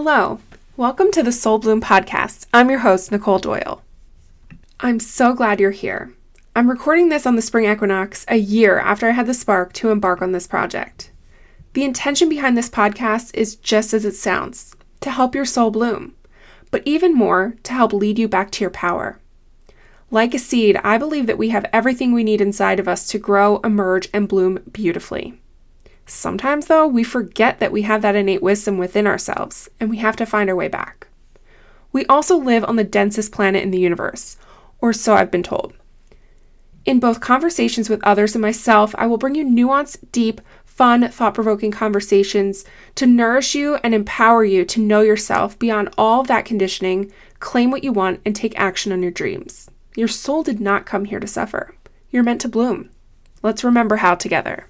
Hello, welcome to the Soulbloom podcast. I'm your host, Nicole Doyle. I'm so glad you're here. I'm recording this on the spring equinox a year after I had the spark to embark on this project. The intention behind this podcast is just as it sounds to help your soul bloom, but even more, to help lead you back to your power. Like a seed, I believe that we have everything we need inside of us to grow, emerge, and bloom beautifully. Sometimes, though, we forget that we have that innate wisdom within ourselves, and we have to find our way back. We also live on the densest planet in the universe, or so I've been told. In both conversations with others and myself, I will bring you nuanced, deep, fun, thought provoking conversations to nourish you and empower you to know yourself beyond all that conditioning, claim what you want, and take action on your dreams. Your soul did not come here to suffer. You're meant to bloom. Let's remember how together.